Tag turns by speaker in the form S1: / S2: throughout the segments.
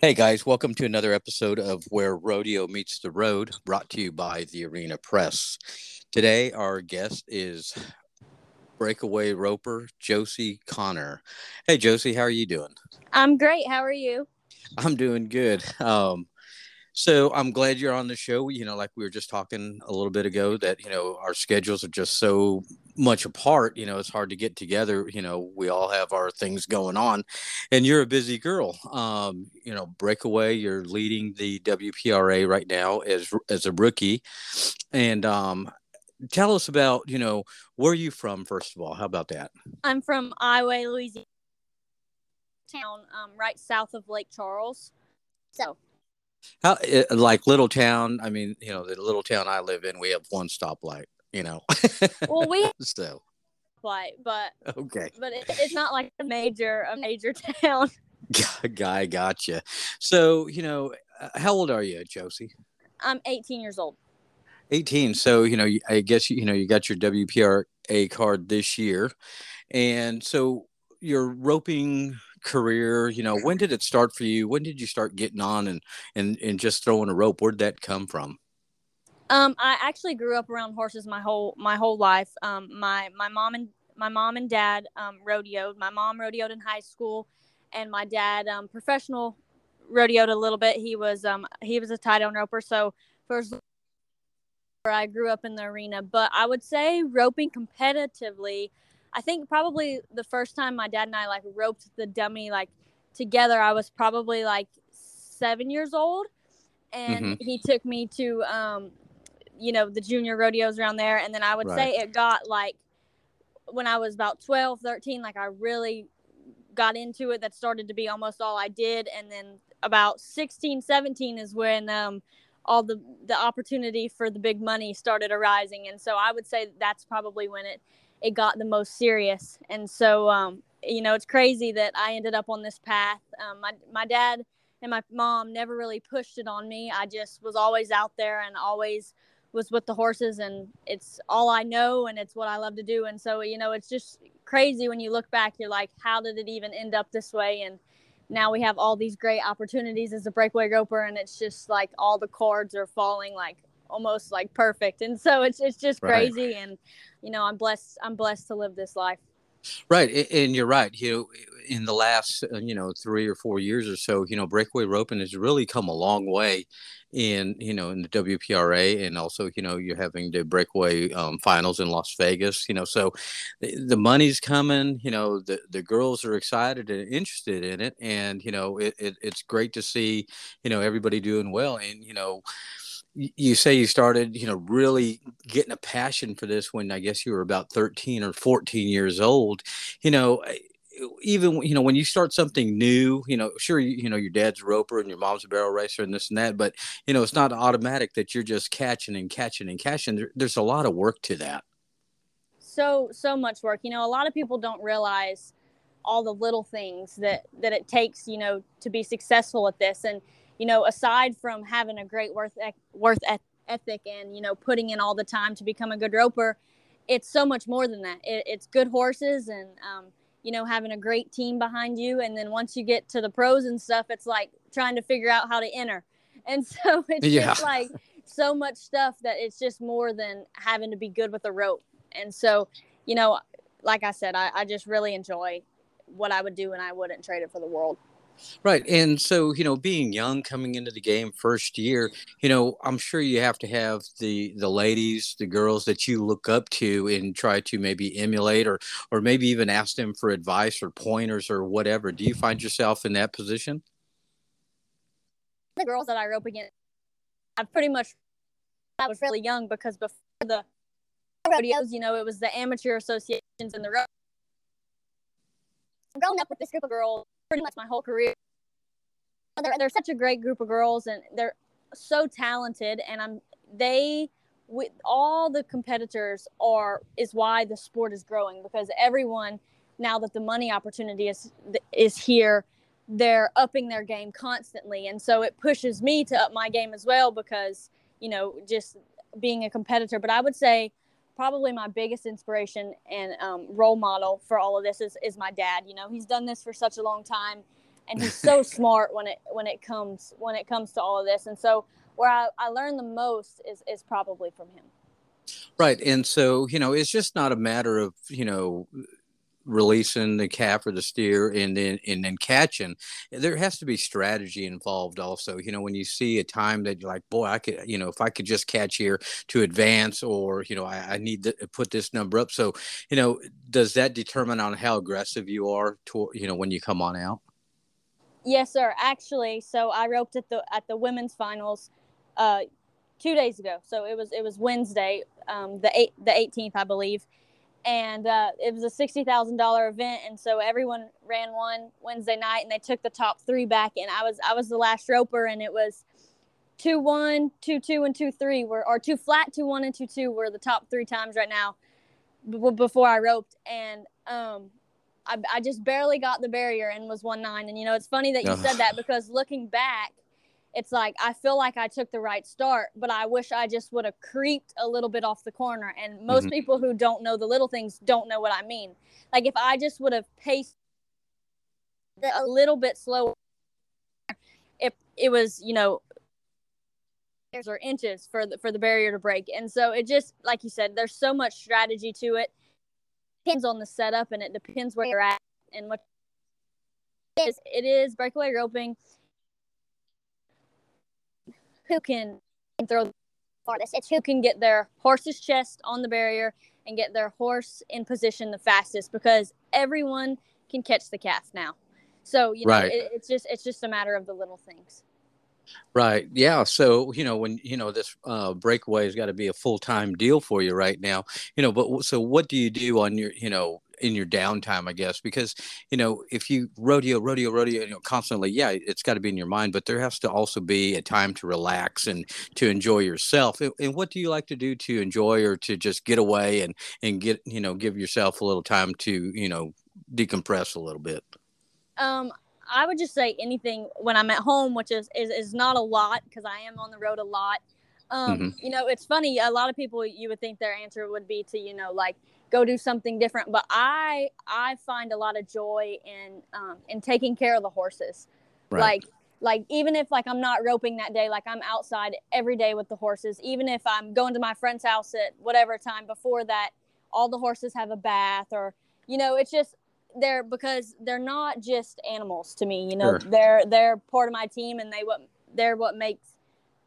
S1: Hey guys, welcome to another episode of Where Rodeo Meets the Road, brought to you by the Arena Press. Today, our guest is breakaway roper Josie Connor. Hey Josie, how are you doing?
S2: I'm great. How are you?
S1: I'm doing good. Um, so I'm glad you're on the show. You know, like we were just talking a little bit ago, that you know our schedules are just so much apart. You know, it's hard to get together. You know, we all have our things going on, and you're a busy girl. Um, you know, breakaway. You're leading the WPRA right now as as a rookie, and um, tell us about you know where are you from first of all. How about that?
S2: I'm from Iowa, Louisiana, town um, right south of Lake Charles. So
S1: how like little town? I mean, you know, the little town I live in, we have one stoplight. You know.
S2: well, we
S1: so.
S2: Light, but
S1: okay,
S2: but it, it's not like a major a major town.
S1: Guy, gotcha. So you know, uh, how old are you, Josie?
S2: I'm 18 years old.
S1: 18. So you know, I guess you know you got your WPRA card this year, and so you're roping career you know when did it start for you when did you start getting on and and and just throwing a rope where did that come from
S2: um i actually grew up around horses my whole my whole life. Um my my mom and my mom and dad um rodeoed. My mom rodeoed in high school and my dad um professional rodeoed a little bit. He was um he was a tie down roper. So first I grew up in the arena, but I would say roping competitively I think probably the first time my dad and I like roped the dummy like together, I was probably like seven years old, and mm-hmm. he took me to um, you know the junior rodeos around there, and then I would right. say it got like when I was about 12, 13, like I really got into it. That started to be almost all I did, and then about 16, 17 is when um, all the the opportunity for the big money started arising, and so I would say that's probably when it it got the most serious. And so, um, you know, it's crazy that I ended up on this path. Um, my, my dad and my mom never really pushed it on me. I just was always out there and always was with the horses and it's all I know and it's what I love to do. And so, you know, it's just crazy when you look back, you're like, how did it even end up this way? And now we have all these great opportunities as a breakaway roper and it's just like all the cards are falling like almost like perfect and so it's it's just right. crazy and you know i'm blessed i'm blessed to live this life
S1: right and you're right you know in the last uh, you know three or four years or so you know breakaway roping has really come a long way in you know in the WPRA and also you know you're having the breakaway um, finals in Las Vegas you know so the, the, money's coming you know the the girls are excited and interested in it and you know it, it it's great to see you know everybody doing well and you know you say you started, you know, really getting a passion for this when I guess you were about 13 or 14 years old. You know, even you know when you start something new you know sure you, you know your dad's a roper and your mom's a barrel racer and this and that but you know it's not automatic that you're just catching and catching and catching. There, there's a lot of work to that.
S2: So so much work. You know a lot of people don't realize all the little things that that it takes you know to be successful at this. And you know, aside from having a great worth worth ethic and you know putting in all the time to become a good roper, it's so much more than that. It, it's good horses and um, you know having a great team behind you, and then once you get to the pros and stuff, it's like trying to figure out how to enter. And so it's yeah. just like so much stuff that it's just more than having to be good with a rope. And so, you know, like I said, I, I just really enjoy what I would do and I wouldn't trade it for the world.
S1: Right. And so, you know, being young coming into the game first year, you know, I'm sure you have to have the the ladies, the girls that you look up to and try to maybe emulate or or maybe even ask them for advice or pointers or whatever. Do you find yourself in that position?
S2: The girls that I rope against, I pretty much I was really young because before the rodeos, you know, it was the amateur associations and the road. Growing up with this group of girls pretty much my whole career. They're, they're such a great group of girls and they're so talented and I'm they with all the competitors are is why the sport is growing because everyone now that the money opportunity is is here they're upping their game constantly and so it pushes me to up my game as well because you know just being a competitor but i would say probably my biggest inspiration and um, role model for all of this is, is my dad. You know, he's done this for such a long time. and he's so smart when it when it comes when it comes to all of this. And so where I, I learned the most is is probably from him.
S1: Right. And so, you know, it's just not a matter of, you know, releasing the calf or the steer and then and then catching there has to be strategy involved also. You know when you see a time that you're like boy i could you know if i could just catch here to advance or you know i, I need to put this number up. So you know does that determine on how aggressive you are to you know when you come on out?
S2: Yes sir. Actually so i roped at the at the women's finals uh two days ago. So it was it was wednesday um the eight the 18th i believe and uh, it was a sixty thousand dollar event, and so everyone ran one Wednesday night, and they took the top three back, and I was I was the last roper, and it was two one, two two, and two three were or two flat, two one, and two two were the top three times right now b- before I roped, and um, I, I just barely got the barrier and was one nine, and you know it's funny that you said that because looking back it's like I feel like I took the right start, but I wish I just would have creeped a little bit off the corner. And most mm-hmm. people who don't know the little things don't know what I mean. Like if I just would have paced a little bit slower, if it was, you know, or inches for the for the barrier to break. And so it just like you said, there's so much strategy to it. Depends on the setup and it depends where you're at and what it is. It is breakaway roping who can throw the farthest. It's who can get their horse's chest on the barrier and get their horse in position the fastest because everyone can catch the calf now. So you know, right. it, it's just it's just a matter of the little things.
S1: Right. Yeah. So, you know, when, you know, this uh, breakaway has got to be a full time deal for you right now, you know, but so what do you do on your, you know, in your downtime, I guess, because you know if you rodeo, rodeo, rodeo, you know, constantly, yeah, it's got to be in your mind, but there has to also be a time to relax and to enjoy yourself. And, what do you like to do to enjoy or to just get away and and get you know give yourself a little time to you know decompress a little bit?
S2: Um, I would just say anything when I'm at home, which is is, is not a lot because I am on the road a lot. Um, mm-hmm. You know, it's funny. A lot of people, you would think their answer would be to, you know, like go do something different. But I, I find a lot of joy in, um, in taking care of the horses. Right. Like, like even if like I'm not roping that day, like I'm outside every day with the horses. Even if I'm going to my friend's house at whatever time before that, all the horses have a bath or, you know, it's just they're because they're not just animals to me. You know, sure. they're they're part of my team and they what they're what makes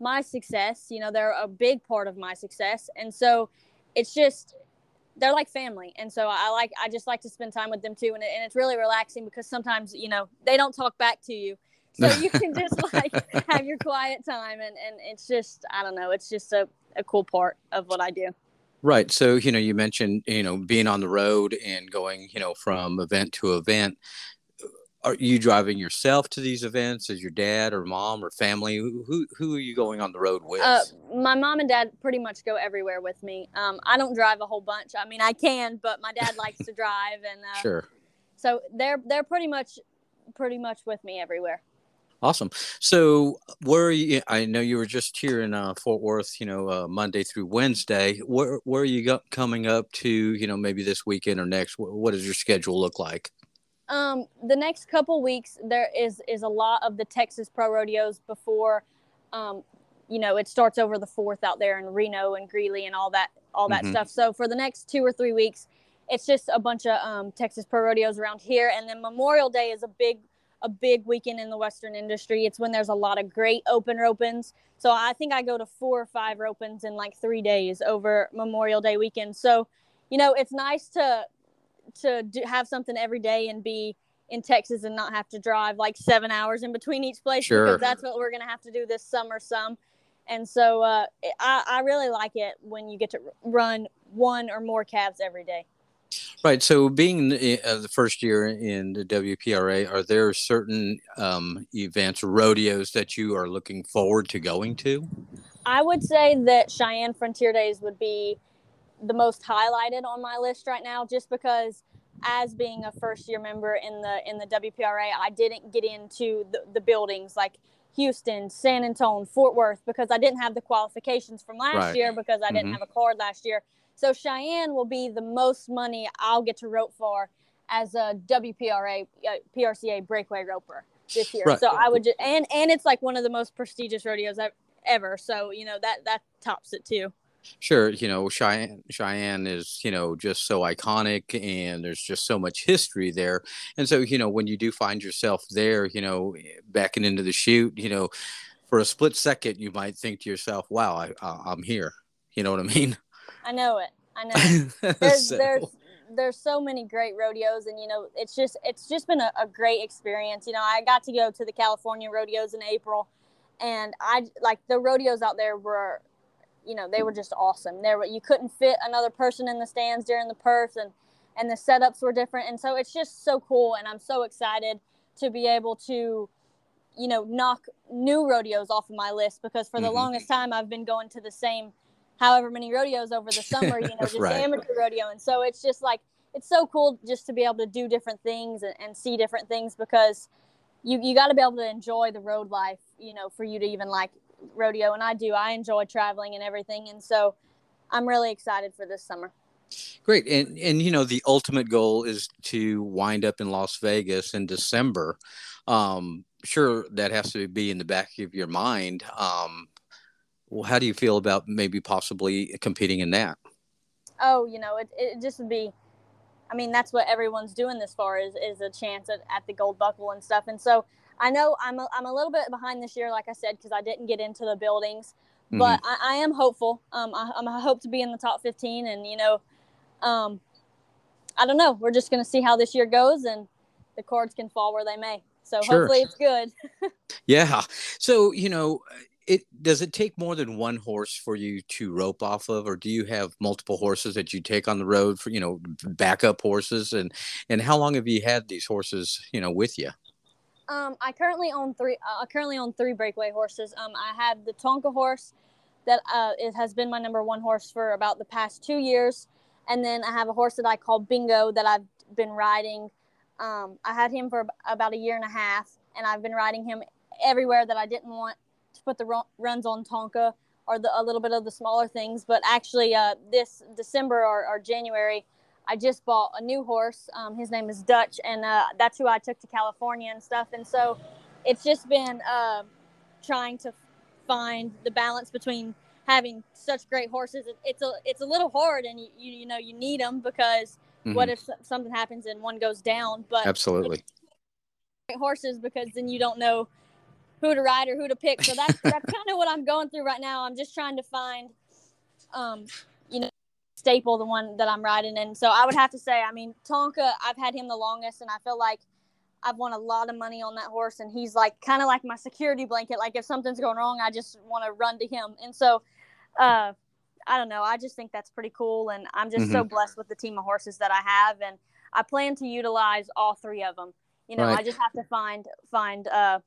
S2: my success. You know, they're a big part of my success. And so it's just, they're like family. And so I like, I just like to spend time with them too. And, it, and it's really relaxing because sometimes, you know, they don't talk back to you. So you can just like have your quiet time. And, and it's just, I don't know, it's just a, a cool part of what I do.
S1: Right. So, you know, you mentioned, you know, being on the road and going, you know, from event to event are you driving yourself to these events? Is your dad or mom or family? Who who are you going on the road with? Uh,
S2: my mom and dad pretty much go everywhere with me. Um, i don't drive a whole bunch. I mean i can but my dad likes to drive and uh,
S1: sure.
S2: so they're they're pretty much pretty much with me everywhere.
S1: Awesome. So where are you i know you were just here in uh, fort worth you know uh, monday through wednesday. Where, where are you go- coming up to you know maybe this weekend or next? What, what does your schedule look like
S2: um, the next couple weeks there is is a lot of the Texas Pro Rodeos before, um, you know, it starts over the fourth out there in Reno and Greeley and all that all that mm-hmm. stuff. So for the next two or three weeks, it's just a bunch of um, Texas Pro Rodeos around here, and then Memorial Day is a big a big weekend in the Western industry. It's when there's a lot of great open ropings. So I think I go to four or five opens in like three days over Memorial Day weekend. So, you know, it's nice to to do, have something every day and be in Texas and not have to drive like seven hours in between each place
S1: sure.
S2: because that's what we're to have to do this summer some. And so uh, I, I really like it when you get to run one or more calves every day.
S1: Right. So, being uh, the first year in the WPRA, are there certain um, events, rodeos that you are looking forward to going to?
S2: I would say that Cheyenne Frontier Days would be the most highlighted on my list right now just because as being a first year member in the in the WPRA, I didn't get into the, the buildings like Houston, San Antonio, Fort Worth because I didn't have the qualifications from last right. year because I didn't mm-hmm. have a card last year. So Cheyenne will be the most money I'll get to rope for as a WPRA uh, PRCA breakaway roper. this year. Right. So I would just and and it's like one of the most prestigious rodeos ever. So you know that that tops it too.
S1: Sure, you know Cheyenne, Cheyenne is you know just so iconic, and there's just so much history there. And so you know when you do find yourself there, you know eh, backing into the chute, you know for a split second you might think to yourself, "Wow, I, I'm here." You know what I mean?
S2: I know it. I know. There's so. there's there's so many great rodeos and you know it's just it's just been a, a, great experience you know i got to go to the california rodeos in april and i like the rodeos out there were you know they were just awesome there you couldn't fit another person in the stands during the purse and and the setups were different and so it's just so cool and i'm so excited to be able to you know knock new rodeos off of my list because for the mm-hmm. longest time i've been going to the same however many rodeos over the summer, you know, just right. amateur rodeo. And so it's just like, it's so cool just to be able to do different things and, and see different things because you, you got to be able to enjoy the road life, you know, for you to even like rodeo. And I do, I enjoy traveling and everything. And so I'm really excited for this summer.
S1: Great. And, and, you know, the ultimate goal is to wind up in Las Vegas in December. Um, sure, that has to be in the back of your mind. Um, well, how do you feel about maybe possibly competing in that?
S2: Oh, you know, it, it just would be, I mean, that's what everyone's doing this far is, is a chance at, at the gold buckle and stuff. And so I know I'm a, I'm a little bit behind this year, like I said, because I didn't get into the buildings, mm-hmm. but I, I, am hopeful. Um, I, I'm, I hope to be in the top 15 and, you know, um, I don't know. We're just going to see how this year goes and the cards can fall where they may. So sure. hopefully it's good.
S1: yeah. So, you know, it does it take more than one horse for you to rope off of or do you have multiple horses that you take on the road for you know backup horses and and how long have you had these horses you know with you
S2: um i currently own three uh, i currently own three breakaway horses. Um i have the tonka horse that uh it has been my number one horse for about the past two years. And then i have a horse that i call bingo that i've been riding. Um i had him for about a year and a half and i've been riding him everywhere that i didn't want to put the runs on Tonka or the, a little bit of the smaller things. But actually, uh, this December or, or, January, I just bought a new horse. Um, his name is Dutch, and uh, that's who I took to California and stuff. And so it's just been uh, trying to find the balance between having such great horses. It's a it's a little hard, and you you, know you need them because mm-hmm. what if something happens and one goes down?
S1: But absolutely
S2: horses because then you don't know who to ride or who to pick. So that's that's kind of what I'm going through right now. I'm just trying to find, um, you know, staple the one that I'm riding. And so I would have to say, I mean, Tonka, I've had him the longest, and I feel like I've won a lot of money on that horse, and he's like kind of like my security blanket. Like if something's going wrong, I just want to run to him. And so, uh, I don't know. I just think that's pretty cool, and I'm just mm-hmm. so blessed with the team of horses that I have, and I plan to utilize all three of them. You know, right. I just have to find find uh,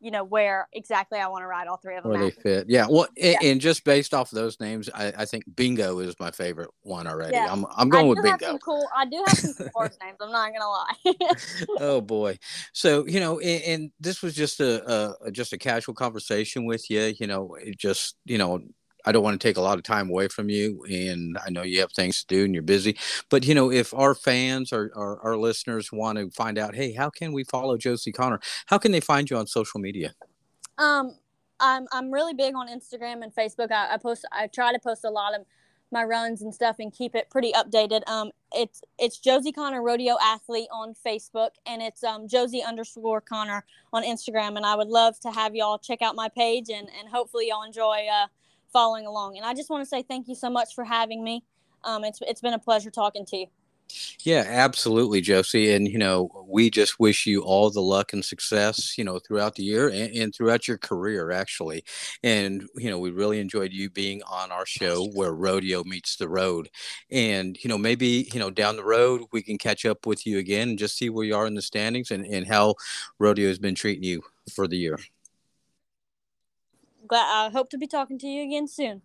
S2: you know where exactly I want to ride all three of them.
S1: Where they fit, yeah. Well, yeah. And, and, just based off of those names, I, I, think Bingo is my favorite one already. Yeah. I'm I'm going with Bingo.
S2: cool. I do have some horse names. I'm not gonna lie.
S1: oh boy. So you know, and, and this was just a, a, just a casual conversation with you. You know, it just you know I don't want to take a lot of time away from you, and I know you have things to do and you're busy. But you know, if our fans or our, our listeners want to find out, hey, how can we follow Josie Connor? How can they find you on social media?
S2: Um, I'm I'm really big on Instagram and Facebook. I, I post, I try to post a lot of my runs and stuff and keep it pretty updated. Um, it's it's Josie Connor Rodeo Athlete on Facebook and it's um, Josie underscore Connor on Instagram. And I would love to have y'all check out my page and and hopefully y'all enjoy uh, following along. And I just want to say thank you so much for having me. Um, it's it's been a pleasure talking to you.
S1: Yeah, absolutely, Josie. And, you know, we just wish you all the luck and success, you know, throughout the year and, and, throughout your career, actually. And, you know, we really enjoyed you being on our show where rodeo meets the road. And, you know, maybe, you know, down the road, we can catch up with you again and just see where you are in the standings and, and how rodeo has been treating you for the year
S2: glad I hope to be talking to you again soon.